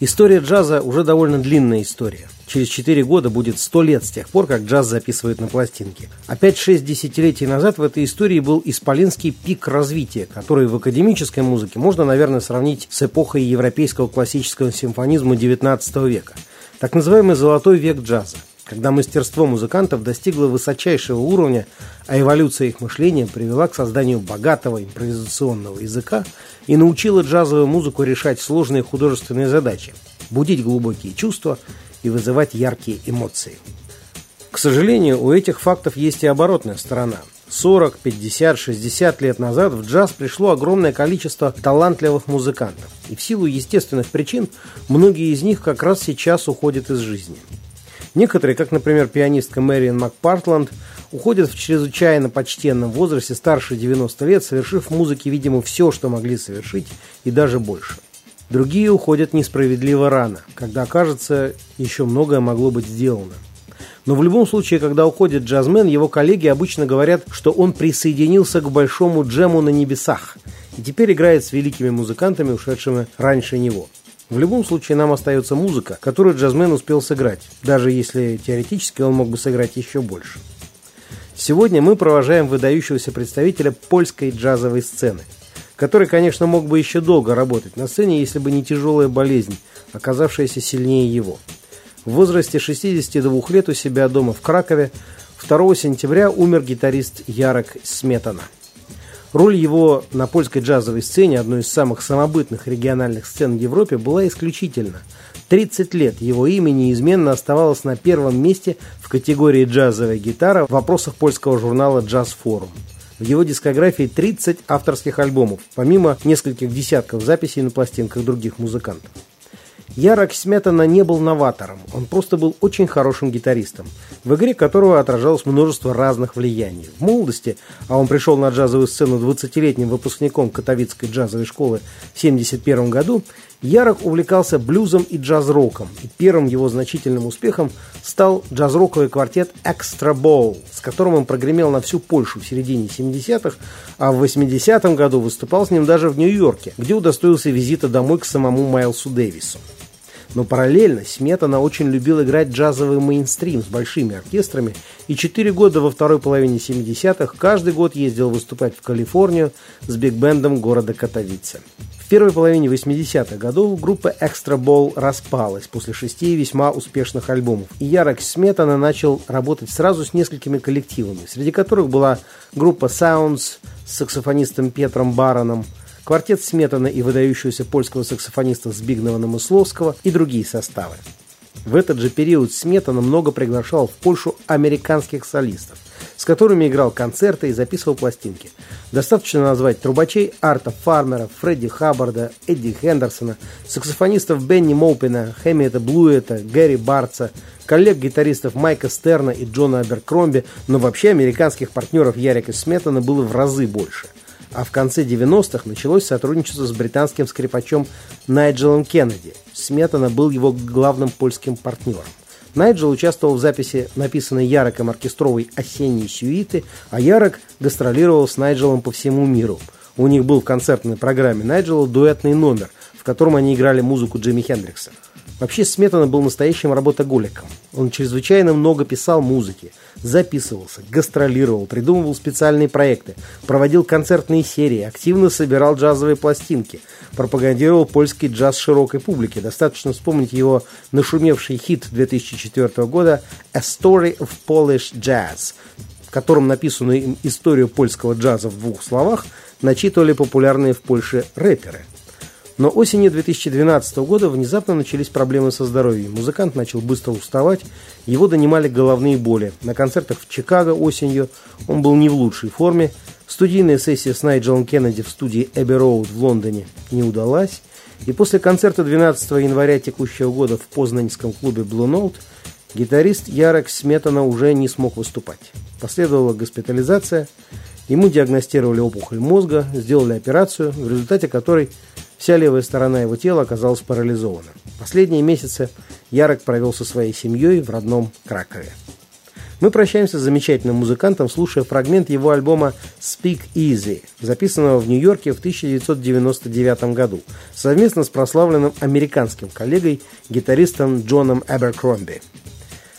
История джаза уже довольно длинная история. Через 4 года будет 100 лет с тех пор, как джаз записывают на пластинке. А 5-6 десятилетий назад в этой истории был исполинский пик развития, который в академической музыке можно, наверное, сравнить с эпохой европейского классического симфонизма XIX века. Так называемый «золотой век джаза» когда мастерство музыкантов достигло высочайшего уровня, а эволюция их мышления привела к созданию богатого импровизационного языка и научила джазовую музыку решать сложные художественные задачи, будить глубокие чувства и вызывать яркие эмоции. К сожалению, у этих фактов есть и оборотная сторона. 40, 50, 60 лет назад в джаз пришло огромное количество талантливых музыкантов. И в силу естественных причин многие из них как раз сейчас уходят из жизни. Некоторые, как, например, пианистка Мэриан Макпартланд, уходят в чрезвычайно почтенном возрасте, старше 90 лет, совершив в музыке, видимо, все, что могли совершить, и даже больше. Другие уходят несправедливо рано, когда, кажется, еще многое могло быть сделано. Но в любом случае, когда уходит джазмен, его коллеги обычно говорят, что он присоединился к большому джему на небесах и теперь играет с великими музыкантами, ушедшими раньше него. В любом случае нам остается музыка, которую джазмен успел сыграть, даже если теоретически он мог бы сыграть еще больше. Сегодня мы провожаем выдающегося представителя польской джазовой сцены, который, конечно, мог бы еще долго работать на сцене, если бы не тяжелая болезнь, оказавшаяся сильнее его. В возрасте 62 лет у себя дома в Кракове 2 сентября умер гитарист Ярок Сметана. Роль его на польской джазовой сцене, одной из самых самобытных региональных сцен в Европе, была исключительна. 30 лет его имя неизменно оставалось на первом месте в категории джазовая гитара в вопросах польского журнала «Джаз Форум». В его дискографии 30 авторских альбомов, помимо нескольких десятков записей на пластинках других музыкантов. Ярок Сметана не был новатором, он просто был очень хорошим гитаристом, в игре которого отражалось множество разных влияний. В молодости, а он пришел на джазовую сцену 20-летним выпускником Катовицкой джазовой школы в 1971 году, Ярок увлекался блюзом и джаз-роком, и первым его значительным успехом стал джаз-роковый квартет Extra Ball, с которым он прогремел на всю Польшу в середине 70-х, а в 80-м году выступал с ним даже в Нью-Йорке, где удостоился визита домой к самому Майлсу Дэвису. Но параллельно Сметана очень любил играть джазовый мейнстрим с большими оркестрами и четыре года во второй половине 70-х каждый год ездил выступать в Калифорнию с биг-бендом города Катовице. В первой половине 80-х годов группа Extra Ball распалась после шести весьма успешных альбомов. И Ярок Сметана начал работать сразу с несколькими коллективами, среди которых была группа Sounds с саксофонистом Петром Бароном – квартет Сметана и выдающегося польского саксофониста Збигнева Намысловского и другие составы. В этот же период Сметана много приглашал в Польшу американских солистов, с которыми играл концерты и записывал пластинки. Достаточно назвать трубачей Арта Фармера, Фредди Хаббарда, Эдди Хендерсона, саксофонистов Бенни Моупина, Хэмиэта Блуэта, Гэри Барца, коллег-гитаристов Майка Стерна и Джона Аберкромби, но вообще американских партнеров Ярика Сметана было в разы больше – а в конце 90-х началось сотрудничество с британским скрипачом Найджелом Кеннеди. Сметана был его главным польским партнером. Найджел участвовал в записи написанной Яроком оркестровой «Осенней сюиты», а Ярок гастролировал с Найджелом по всему миру. У них был в концертной программе Найджела дуэтный номер, в котором они играли музыку Джимми Хендрикса. Вообще Сметана был настоящим работоголиком. Он чрезвычайно много писал музыки, записывался, гастролировал, придумывал специальные проекты, проводил концертные серии, активно собирал джазовые пластинки, пропагандировал польский джаз широкой публике. Достаточно вспомнить его нашумевший хит 2004 года «A Story of Polish Jazz», в котором написанную историю польского джаза в двух словах начитывали популярные в Польше рэперы – но осенью 2012 года внезапно начались проблемы со здоровьем. Музыкант начал быстро уставать, его донимали головные боли. На концертах в Чикаго осенью он был не в лучшей форме. Студийная сессия с Найджелом Кеннеди в студии Эбби Роуд в Лондоне не удалась. И после концерта 12 января текущего года в познанском клубе Blue Note гитарист Ярек Сметана уже не смог выступать. Последовала госпитализация, ему диагностировали опухоль мозга, сделали операцию, в результате которой вся левая сторона его тела оказалась парализована. Последние месяцы Ярек провел со своей семьей в родном Кракове. Мы прощаемся с замечательным музыкантом, слушая фрагмент его альбома «Speak Easy», записанного в Нью-Йорке в 1999 году, совместно с прославленным американским коллегой, гитаристом Джоном Эберкромби.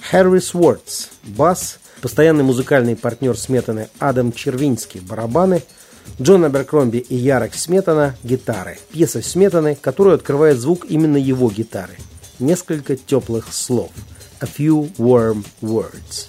Харри Свордс – бас, постоянный музыкальный партнер Сметаны Адам Червинский – барабаны, Джон Эберкромби и Ярок Сметана – гитары. Пьеса Сметаны, которую открывает звук именно его гитары. Несколько теплых слов – a few warm words.